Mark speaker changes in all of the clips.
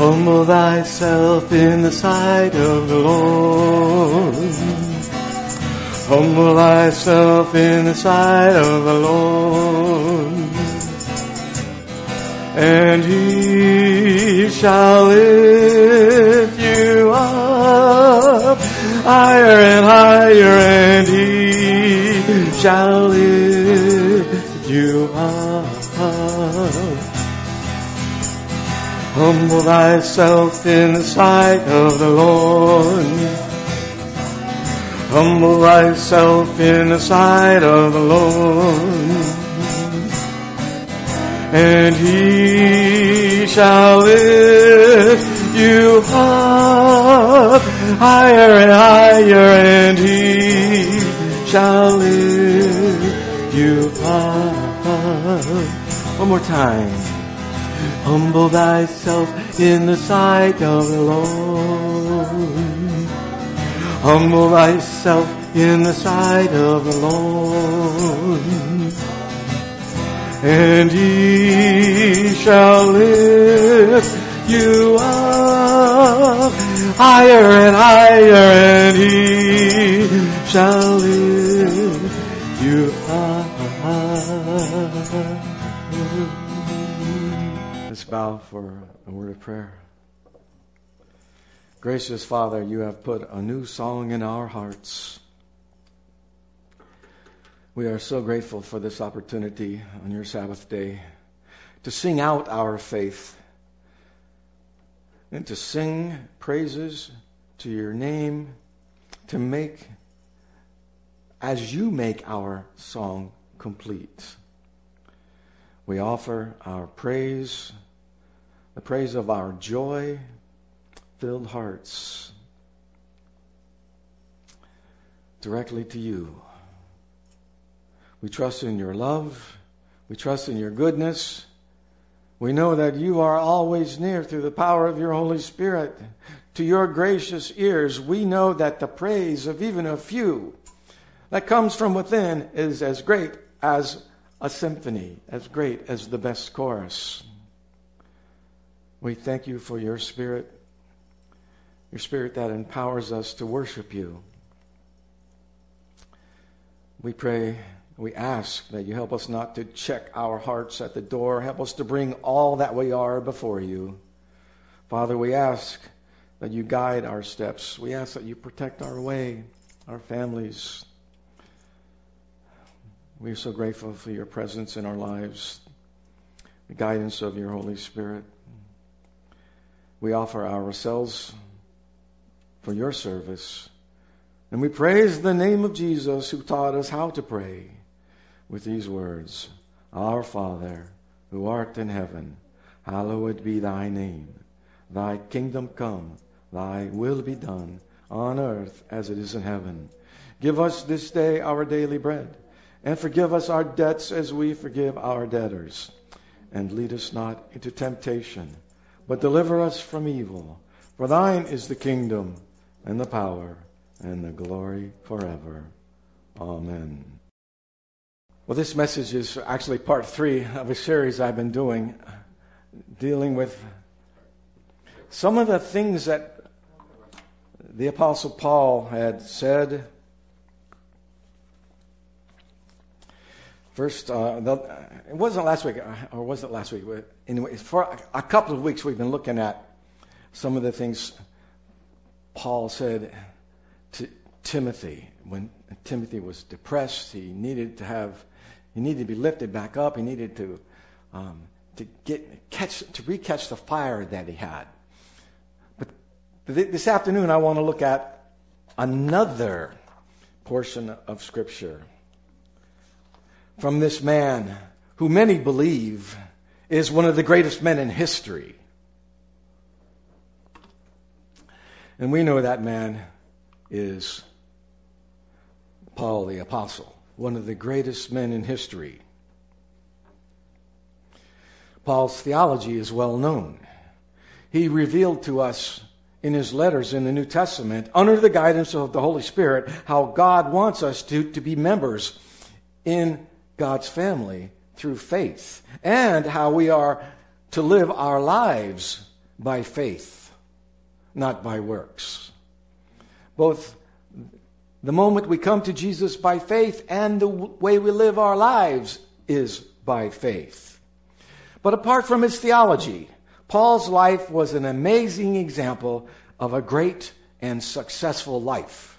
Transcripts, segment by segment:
Speaker 1: Humble thyself in the sight of the Lord. Humble thyself in the sight of the Lord. And he shall lift you up higher and higher and he shall lift you up. Humble thyself in the sight of the Lord. Humble thyself in the sight of the Lord. And he shall lift you up higher and higher and he shall lift you up. One more time. Humble thyself in the sight of the Lord. Humble thyself in the sight of the Lord. And he shall lift you up higher and higher and he shall lift bow for a word of prayer. Gracious Father, you have put a new song in our hearts. We are so grateful for this opportunity on your Sabbath day to sing out our faith and to sing praises to your name, to make, as you make our song complete. We offer our praise, the praise of our joy filled hearts, directly to you. We trust in your love. We trust in your goodness. We know that you are always near through the power of your Holy Spirit. To your gracious ears, we know that the praise of even a few that comes from within is as great as a symphony, as great as the best chorus. We thank you for your spirit, your spirit that empowers us to worship you. We pray, we ask that you help us not to check our hearts at the door. Help us to bring all that we are before you. Father, we ask that you guide our steps. We ask that you protect our way, our families, we are so grateful for your presence in our lives, the guidance of your Holy Spirit. We offer ourselves for your service. And we praise the name of Jesus who taught us how to pray with these words Our Father, who art in heaven, hallowed be thy name. Thy kingdom come, thy will be done, on earth as it is in heaven. Give us this day our daily bread and forgive us our debts as we forgive our debtors. And lead us not into temptation, but deliver us from evil. For thine is the kingdom, and the power, and the glory forever. Amen. Well, this message is actually part three of a series I've been doing, dealing with some of the things that the Apostle Paul had said First, uh, the, it wasn't last week, uh, or was it last week? Anyway, for a couple of weeks, we've been looking at some of the things Paul said to Timothy when Timothy was depressed. He needed to have, he needed to be lifted back up. He needed to um, to get catch to recatch the fire that he had. But this afternoon, I want to look at another portion of Scripture from this man who many believe is one of the greatest men in history. And we know that man is Paul the Apostle, one of the greatest men in history. Paul's theology is well known. He revealed to us in his letters in the New Testament, under the guidance of the Holy Spirit, how God wants us to, to be members in God's family through faith and how we are to live our lives by faith, not by works. Both the moment we come to Jesus by faith and the way we live our lives is by faith. But apart from his theology, Paul's life was an amazing example of a great and successful life.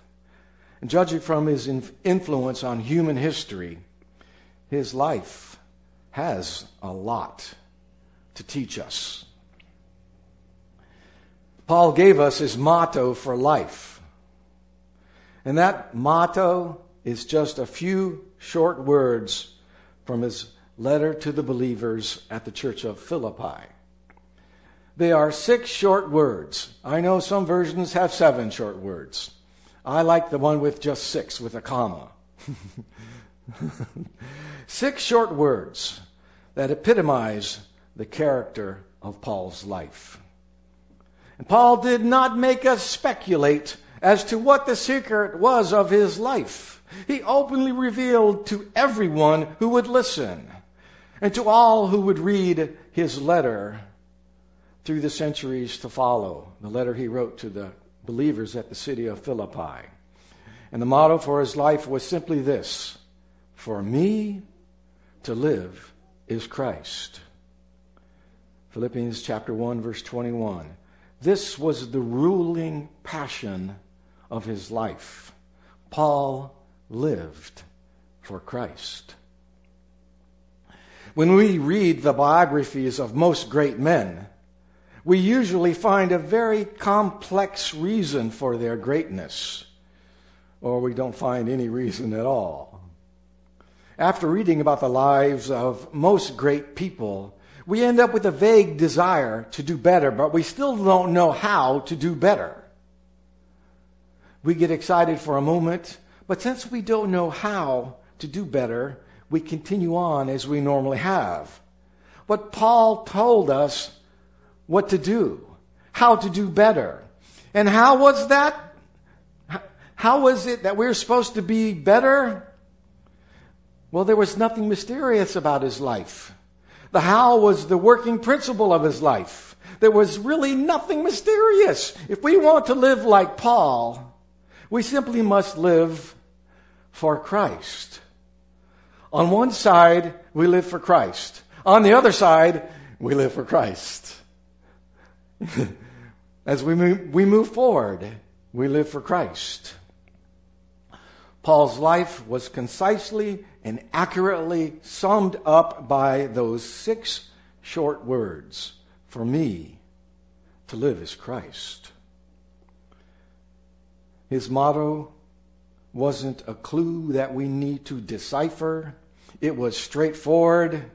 Speaker 1: And judging from his influence on human history, his life has a lot to teach us. Paul gave us his motto for life. And that motto is just a few short words from his letter to the believers at the church of Philippi. They are six short words. I know some versions have seven short words. I like the one with just six with a comma. six short words that epitomize the character of Paul's life. And Paul did not make us speculate as to what the secret was of his life. He openly revealed to everyone who would listen and to all who would read his letter through the centuries to follow, the letter he wrote to the believers at the city of Philippi. And the motto for his life was simply this For me to live is Christ. Philippians chapter 1, verse 21. This was the ruling passion of his life. Paul lived for Christ. When we read the biographies of most great men, we usually find a very complex reason for their greatness, or we don't find any reason at all. After reading about the lives of most great people, we end up with a vague desire to do better, but we still don't know how to do better. We get excited for a moment, but since we don't know how to do better, we continue on as we normally have. But Paul told us what to do, how to do better. And how was that? How was it that we we're supposed to be better? Well, there was nothing mysterious about his life. The how was the working principle of his life. There was really nothing mysterious. If we want to live like Paul, we simply must live for Christ. On one side, we live for Christ. On the other side, we live for Christ. As we move, we move forward, we live for Christ. Paul's life was concisely and accurately summed up by those six short words For me, to live is Christ. His motto wasn't a clue that we need to decipher, it was straightforward.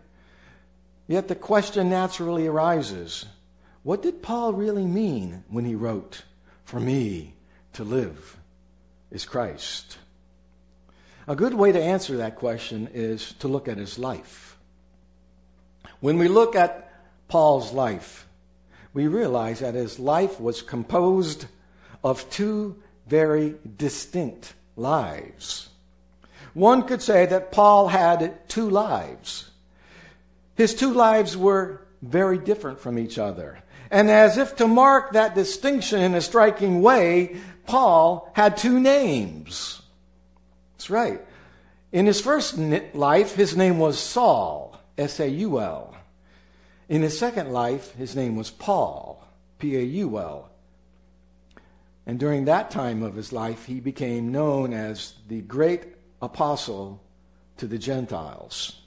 Speaker 1: Yet the question naturally arises what did Paul really mean when he wrote, For me to live is Christ? A good way to answer that question is to look at his life. When we look at Paul's life, we realize that his life was composed of two very distinct lives. One could say that Paul had two lives. His two lives were very different from each other. And as if to mark that distinction in a striking way, Paul had two names. That's right. In his first life, his name was Saul, S A U L. In his second life, his name was Paul, P A U L. And during that time of his life, he became known as the great apostle to the Gentiles.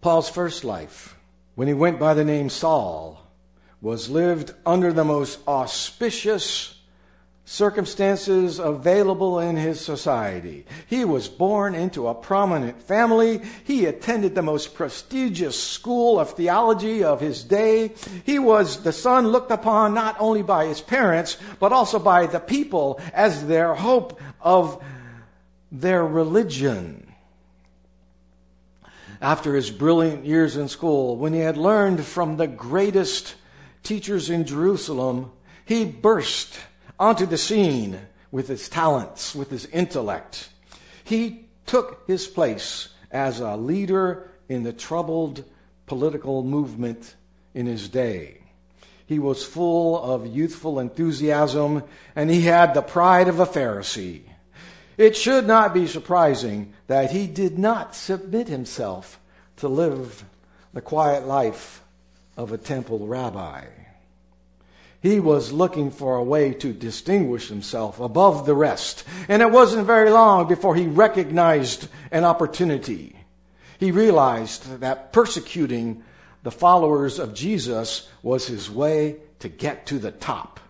Speaker 1: Paul's first life, when he went by the name Saul, was lived under the most auspicious circumstances available in his society. He was born into a prominent family. He attended the most prestigious school of theology of his day. He was the son looked upon not only by his parents, but also by the people as their hope of their religion. After his brilliant years in school, when he had learned from the greatest teachers in Jerusalem, he burst onto the scene with his talents, with his intellect. He took his place as a leader in the troubled political movement in his day. He was full of youthful enthusiasm, and he had the pride of a Pharisee. It should not be surprising that he did not submit himself to live the quiet life of a temple rabbi. He was looking for a way to distinguish himself above the rest, and it wasn't very long before he recognized an opportunity. He realized that persecuting the followers of Jesus was his way to get to the top.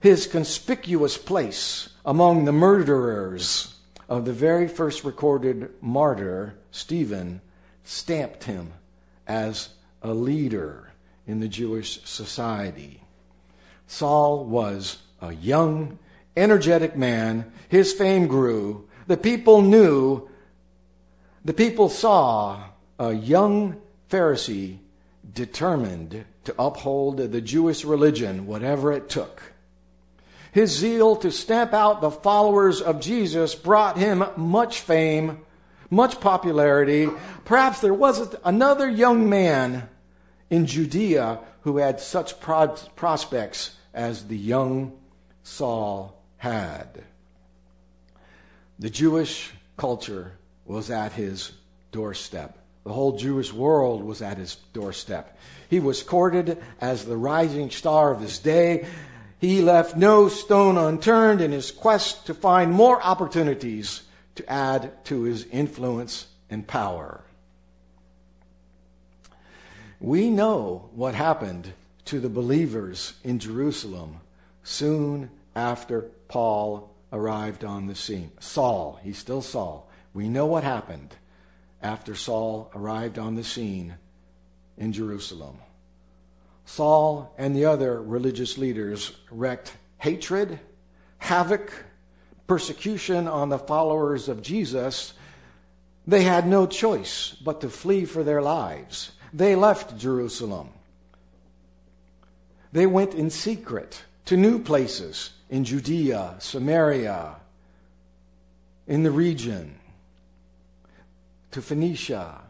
Speaker 1: His conspicuous place among the murderers of the very first recorded martyr, Stephen, stamped him as a leader in the Jewish society. Saul was a young, energetic man. His fame grew. The people knew, the people saw a young Pharisee determined to uphold the Jewish religion, whatever it took. His zeal to stamp out the followers of Jesus brought him much fame, much popularity. Perhaps there wasn't another young man in Judea who had such prospects as the young Saul had. The Jewish culture was at his doorstep. The whole Jewish world was at his doorstep. He was courted as the rising star of his day. He left no stone unturned in his quest to find more opportunities to add to his influence and power. We know what happened to the believers in Jerusalem soon after Paul arrived on the scene. Saul, he's still Saul. We know what happened after Saul arrived on the scene in Jerusalem. Saul and the other religious leaders wreaked hatred, havoc, persecution on the followers of Jesus. They had no choice but to flee for their lives. They left Jerusalem. They went in secret to new places in Judea, Samaria, in the region, to Phoenicia,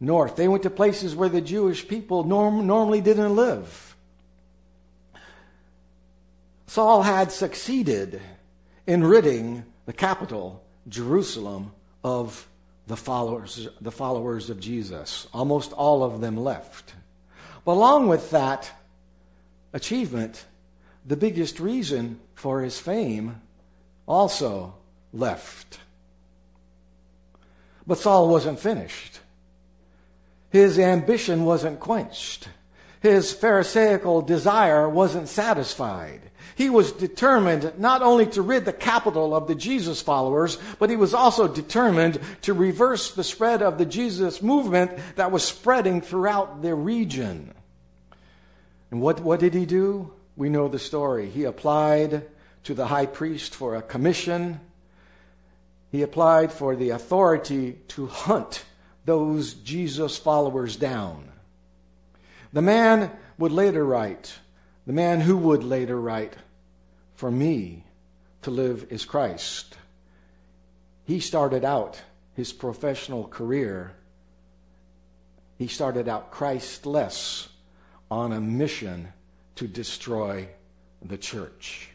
Speaker 1: north. They went to places where the Jewish people norm- normally didn't live. Saul had succeeded in ridding the capital, Jerusalem, of the followers, the followers of Jesus. Almost all of them left. But along with that achievement, the biggest reason for his fame also left. But Saul wasn't finished. His ambition wasn't quenched. His Pharisaical desire wasn't satisfied. He was determined not only to rid the capital of the Jesus followers, but he was also determined to reverse the spread of the Jesus movement that was spreading throughout the region. And what, what did he do? We know the story. He applied to the high priest for a commission. He applied for the authority to hunt those Jesus followers down. The man would later write, the man who would later write, For me to live is Christ. He started out his professional career, he started out Christless on a mission to destroy the church.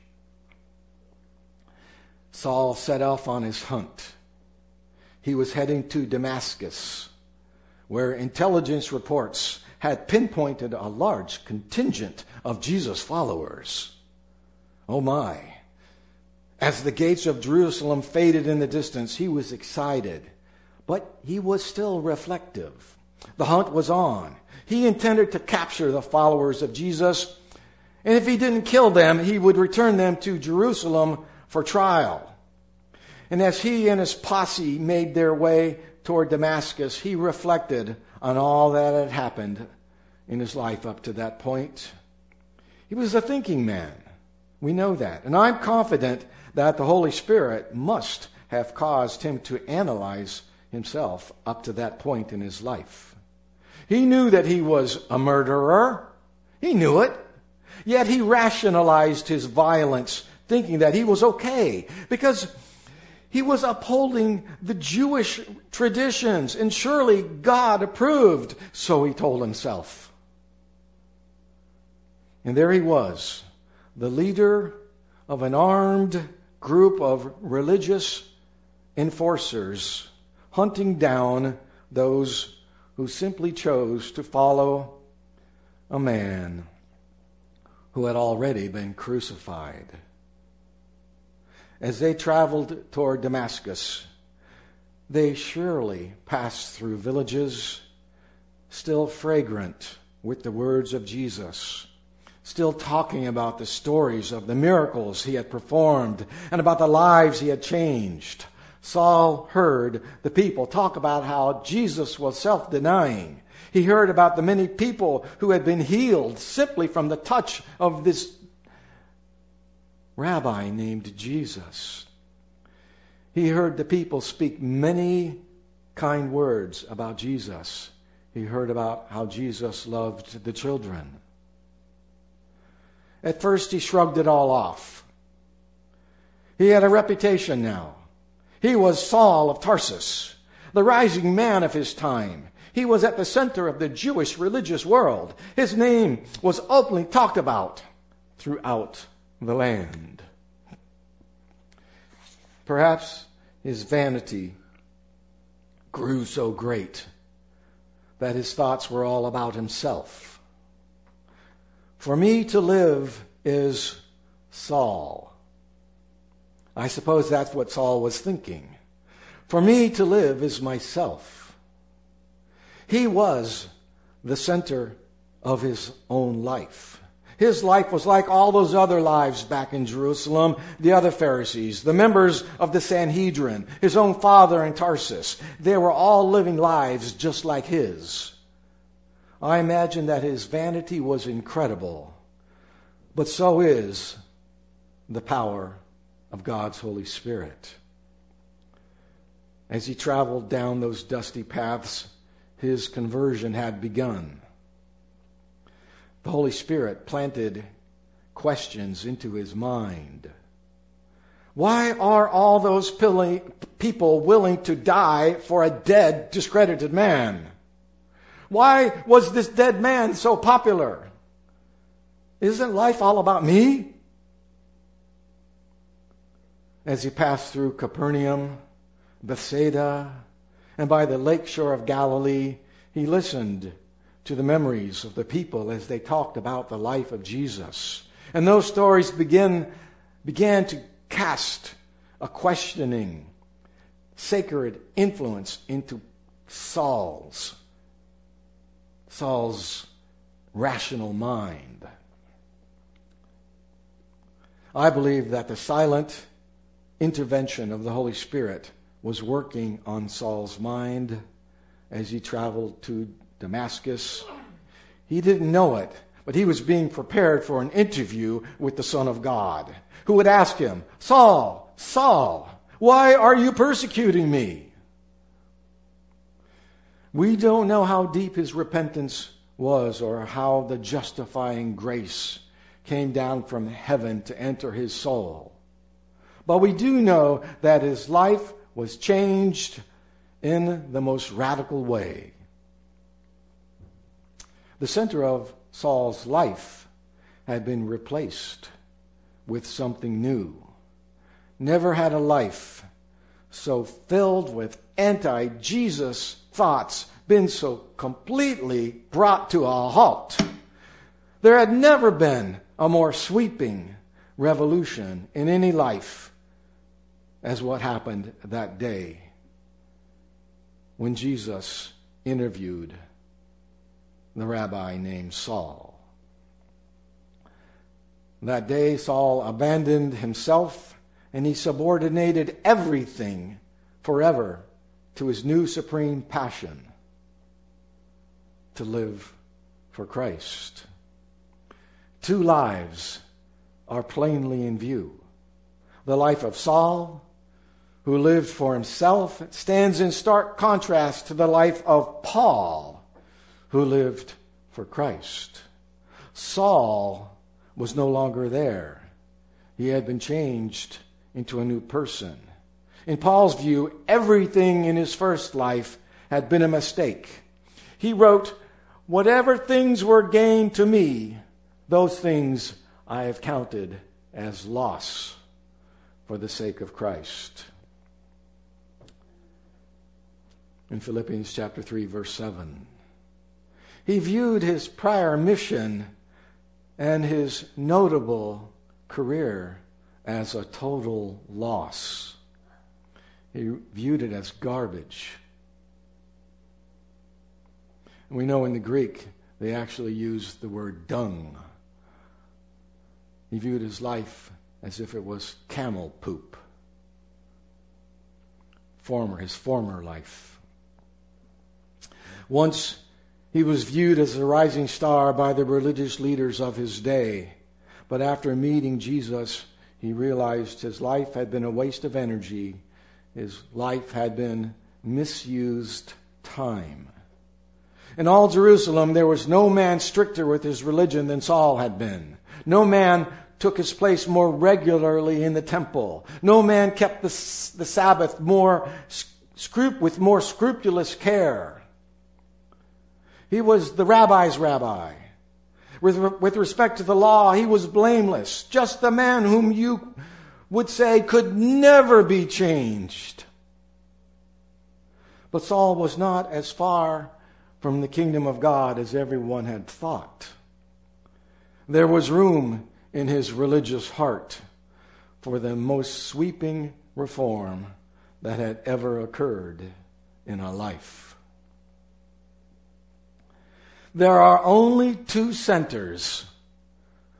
Speaker 1: Saul set off on his hunt he was heading to Damascus, where intelligence reports had pinpointed a large contingent of Jesus' followers. Oh my. As the gates of Jerusalem faded in the distance, he was excited, but he was still reflective. The hunt was on. He intended to capture the followers of Jesus, and if he didn't kill them, he would return them to Jerusalem for trial. And as he and his posse made their way toward Damascus, he reflected on all that had happened in his life up to that point. He was a thinking man. We know that. And I'm confident that the Holy Spirit must have caused him to analyze himself up to that point in his life. He knew that he was a murderer. He knew it. Yet he rationalized his violence, thinking that he was okay because He was upholding the Jewish traditions, and surely God approved, so he told himself. And there he was, the leader of an armed group of religious enforcers hunting down those who simply chose to follow a man who had already been crucified. As they traveled toward Damascus, they surely passed through villages still fragrant with the words of Jesus, still talking about the stories of the miracles he had performed and about the lives he had changed. Saul heard the people talk about how Jesus was self denying. He heard about the many people who had been healed simply from the touch of this rabbi named Jesus. He heard the people speak many kind words about Jesus. He heard about how Jesus loved the children. At first, he shrugged it all off. He had a reputation now. He was Saul of Tarsus, the rising man of his time. He was at the center of the Jewish religious world. His name was openly talked about throughout the land. Perhaps his vanity grew so great that his thoughts were all about himself. For me to live is Saul. I suppose that's what Saul was thinking. For me to live is myself. He was the center of his own life. His life was like all those other lives back in Jerusalem, the other Pharisees, the members of the Sanhedrin, his own father in Tarsus. They were all living lives just like his. I imagine that his vanity was incredible, but so is the power of God's Holy Spirit. As he traveled down those dusty paths, his conversion had begun the Holy Spirit planted questions into his mind. Why are all those people willing to die for a dead, discredited man? Why was this dead man so popular? Isn't life all about me? As he passed through Capernaum, Bethsaida, and by the lake shore of Galilee, he listened to the memories of the people as they talked about the life of Jesus. And those stories begin, began to cast a questioning, sacred influence into Saul's, Saul's rational mind. I believe that the silent intervention of the Holy Spirit was working on Saul's mind as he traveled to Damascus. He didn't know it, but he was being prepared for an interview with the Son of God, who would ask him, Saul, Saul, why are you persecuting me? We don't know how deep his repentance was or how the justifying grace came down from heaven to enter his soul. But we do know that his life was changed in the most radical way. The center of Saul's life had been replaced with something new. Never had a life so filled with anti Jesus thoughts been so completely brought to a halt. There had never been a more sweeping revolution in any life as what happened that day when Jesus interviewed the rabbi named Saul. That day, Saul abandoned himself and he subordinated everything forever to his new supreme passion to live for Christ. Two lives are plainly in view. The life of Saul, who lived for himself, stands in stark contrast to the life of Paul, who lived for Christ. Saul was no longer there. He had been changed into a new person. In Paul's view, everything in his first life had been a mistake. He wrote, Whatever things were gained to me, those things I have counted as loss for the sake of Christ. In Philippians chapter 3 verse 7, he viewed his prior mission and his notable career as a total loss. He viewed it as garbage. We know in the Greek they actually used the word dung. He viewed his life as if it was camel poop. Former, his former life. Once he was viewed as a rising star by the religious leaders of his day, but after meeting Jesus, he realized his life had been a waste of energy, his life had been misused time. In all Jerusalem, there was no man stricter with his religion than Saul had been. No man took his place more regularly in the temple. No man kept the, the Sabbath more scrup- with more scrupulous care. He was the rabbi's rabbi. With, with respect to the law, he was blameless, just the man whom you would say could never be changed. But Saul was not as far from the kingdom of God as everyone had thought. There was room in his religious heart for the most sweeping reform that had ever occurred in a life. There are only two centers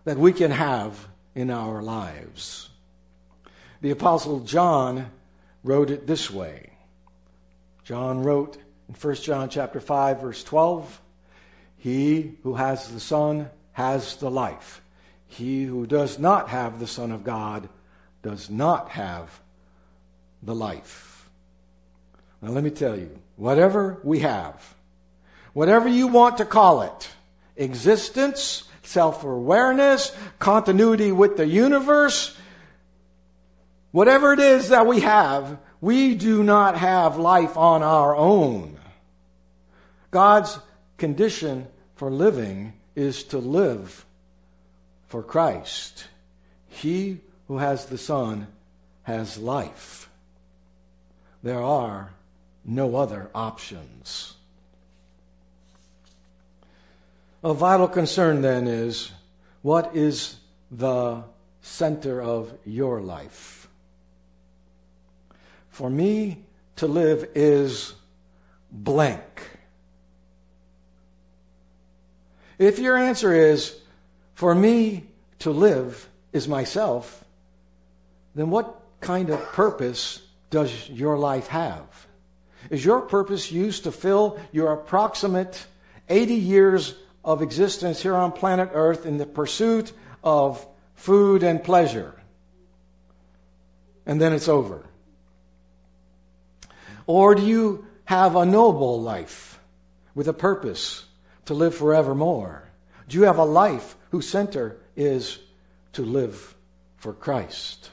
Speaker 1: that we can have in our lives. The Apostle John wrote it this way. John wrote in 1 John chapter 5 verse 12, he who has the son has the life. He who does not have the Son of God does not have the life. Now, let me tell you whatever we have, whatever you want to call it existence, self awareness, continuity with the universe whatever it is that we have, we do not have life on our own. God's condition for living is to live for Christ. He who has the Son has life. There are no other options. A vital concern then is what is the center of your life? For me to live is blank. If your answer is for me to live is myself, then what kind of purpose does your life have? Is your purpose used to fill your approximate 80 years of existence here on planet Earth in the pursuit of food and pleasure? And then it's over. Or do you have a noble life with a purpose to live forevermore? Do you have a life whose center is to live for Christ?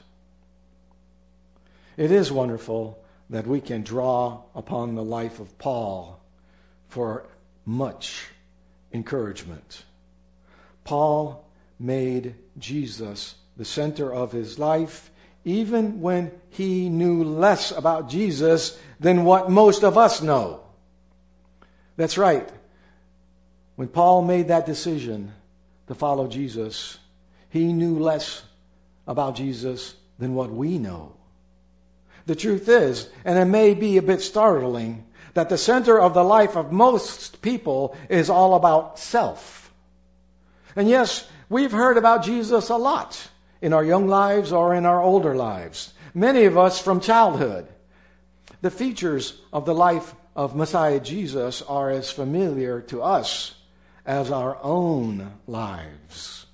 Speaker 1: It is wonderful that we can draw upon the life of Paul for much encouragement. Paul made Jesus the center of his life, even when he knew less about Jesus than what most of us know. That's right. When Paul made that decision to follow Jesus, he knew less about Jesus than what we know. The truth is, and it may be a bit startling, that the center of the life of most people is all about self. And yes, we've heard about Jesus a lot in our young lives or in our older lives. Many of us from childhood. The features of the life of Messiah Jesus are as familiar to us as our own lives.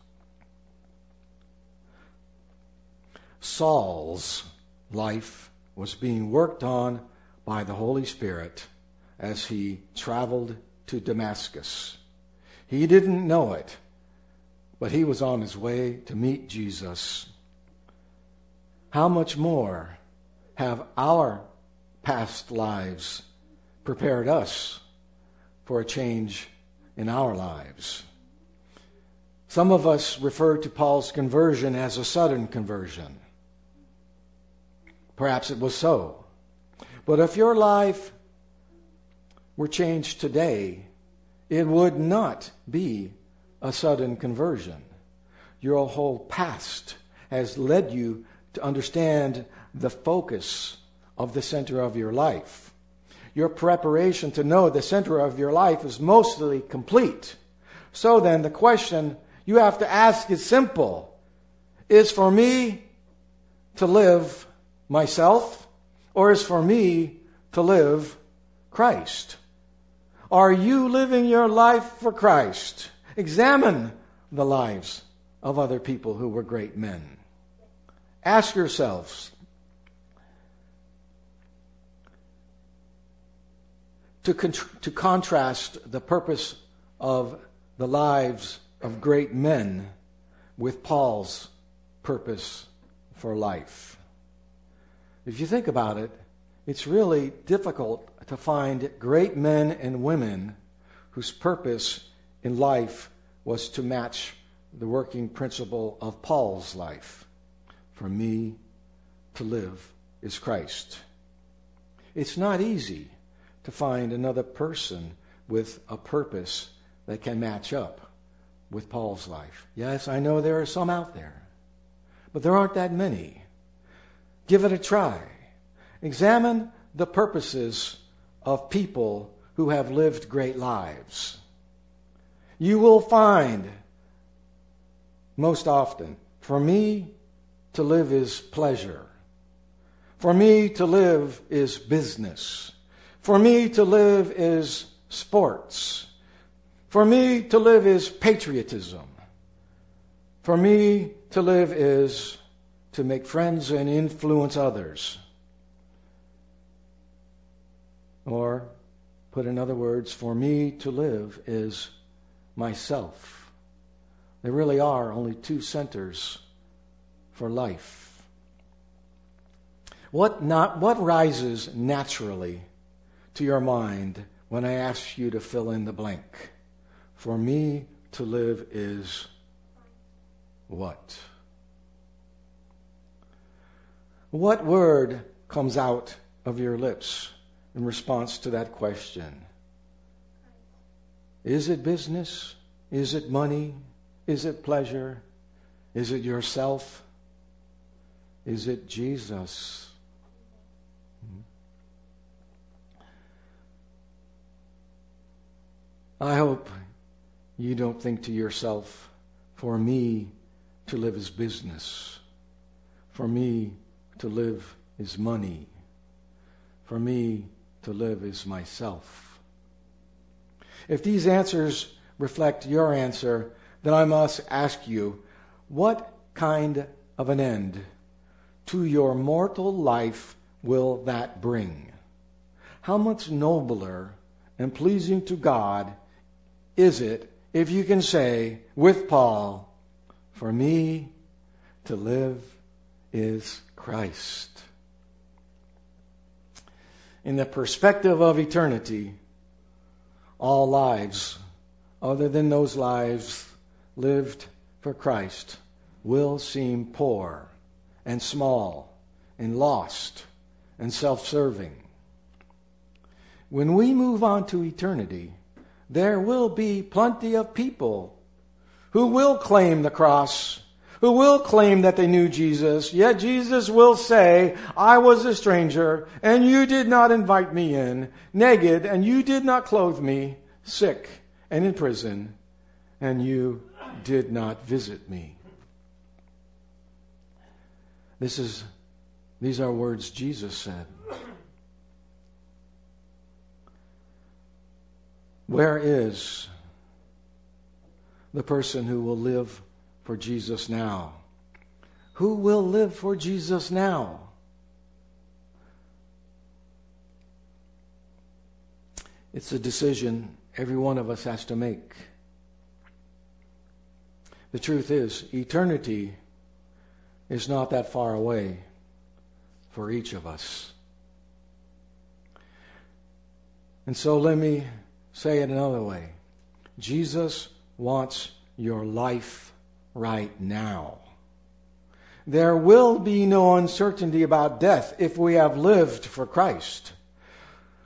Speaker 1: Saul's life was being worked on by the Holy Spirit as he traveled to Damascus. He didn't know it, but he was on his way to meet Jesus. How much more have our past lives prepared us for a change in our lives. Some of us refer to Paul's conversion as a sudden conversion. Perhaps it was so. But if your life were changed today, it would not be a sudden conversion. Your whole past has led you to understand the focus of the center of your life. Your preparation to know the center of your life is mostly complete. So then, the question you have to ask is simple Is for me to live myself, or is for me to live Christ? Are you living your life for Christ? Examine the lives of other people who were great men. Ask yourselves to, con- to contrast the purpose of the lives of great men with Paul's purpose for life. If you think about it, it's really difficult to find great men and women whose purpose in life was to match the working principle of Paul's life. For me to live is Christ. It's not easy to find another person with a purpose that can match up with Paul's life. Yes, I know there are some out there, but there aren't that many. Give it a try. Examine the purposes of people who have lived great lives. You will find most often, for me to live is pleasure. For me to live is business. For me to live is sports. For me to live is patriotism. For me to live is to make friends and influence others. Or, put in other words, for me to live is myself. There really are only two centers for life. What, not, what rises naturally to your mind when I ask you to fill in the blank? For me to live is what? What word comes out of your lips in response to that question? Is it business? Is it money? Is it pleasure? Is it yourself? Is it Jesus? Hmm? I hope you don't think to yourself, for me to live is business. For me to live is money. For me to live is myself. If these answers reflect your answer, then I must ask you, what kind of an end to your mortal life will that bring? How much nobler and pleasing to God is it if you can say with Paul, For me to live is Christ? in the perspective of eternity, all lives other than those lives lived for Christ will seem poor and small and lost and self serving. When we move on to eternity, there will be plenty of people who will claim the cross who will claim that they knew Jesus, yet Jesus will say, I was a stranger, and you did not invite me in, naked, and you did not clothe me, sick and in prison, and you did not visit me. This is, these are words Jesus said. Where is the person who will live for Jesus now? Who will live for Jesus now? It's a decision every one of us has to make. The truth is, eternity is not that far away for each of us. And so let me say it another way Jesus wants your life right now. There will be no uncertainty about death if we have lived for Christ.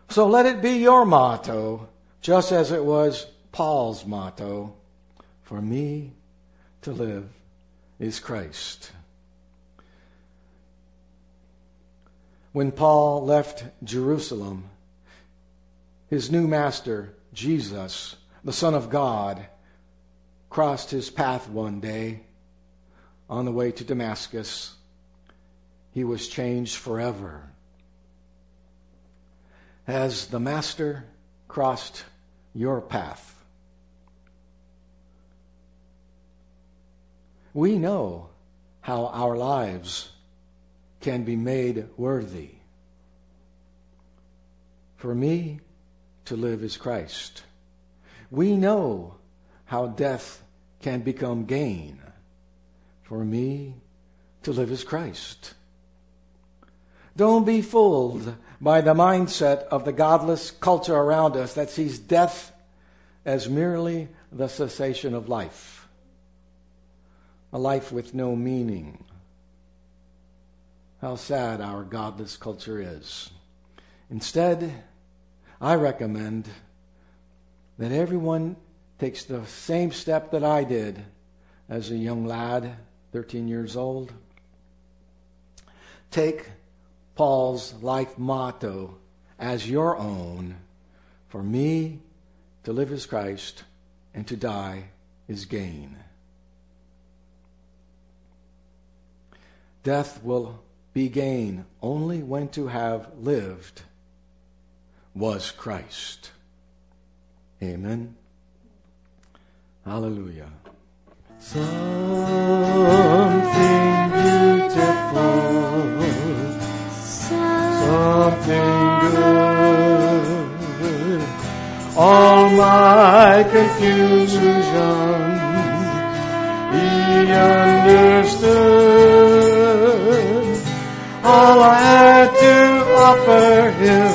Speaker 1: So let it be your motto, just as it was Paul's motto for me to live is Christ. When Paul left Jerusalem, his new master, Jesus, the Son of God, crossed his path one day on the way to Damascus. He was changed forever. Has the Master crossed your path? We know how our lives can be made worthy. For me, to live is Christ. We know how death can become gain. For me, to live is Christ. Don't be fooled by the mindset of the godless culture around us that sees death as merely the cessation of life, a life with no meaning. How sad our godless culture is. Instead, I recommend that everyone takes the same step that I did as a young lad, 13 years old. Take Paul's life motto as your own. For me, to live is Christ, and to die is gain. Death will be gain only when to have lived was Christ. Amen. Hallelujah. Something beautiful, something good. All my confusion, he understood. All I had to offer him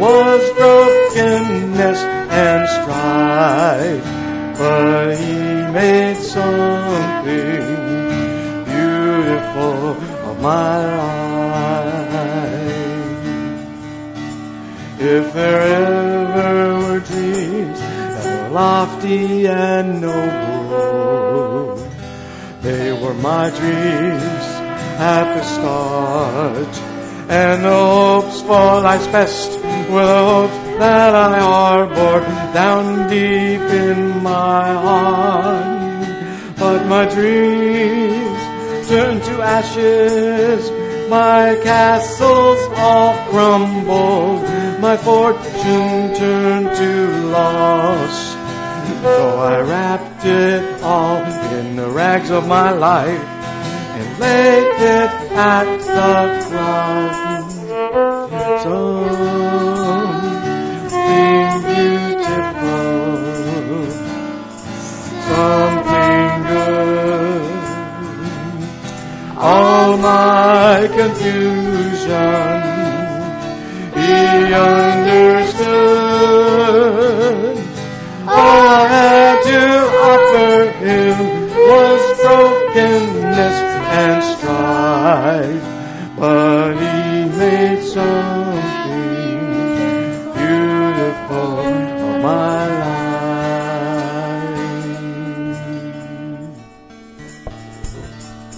Speaker 1: was brokenness and strife, but he made something beautiful of my life. If there ever were dreams that were lofty and noble, they were my dreams at the start. And the hopes for life's best were the hopes that I harbor down deep in my heart. But my dreams turn to ashes, my castles all crumble, my fortune turned to loss. So I wrapped it all in the rags of my life and laid it at the cross. Something something good. All my confusion, He understood. All I had to offer Him was brokenness and strife, but He made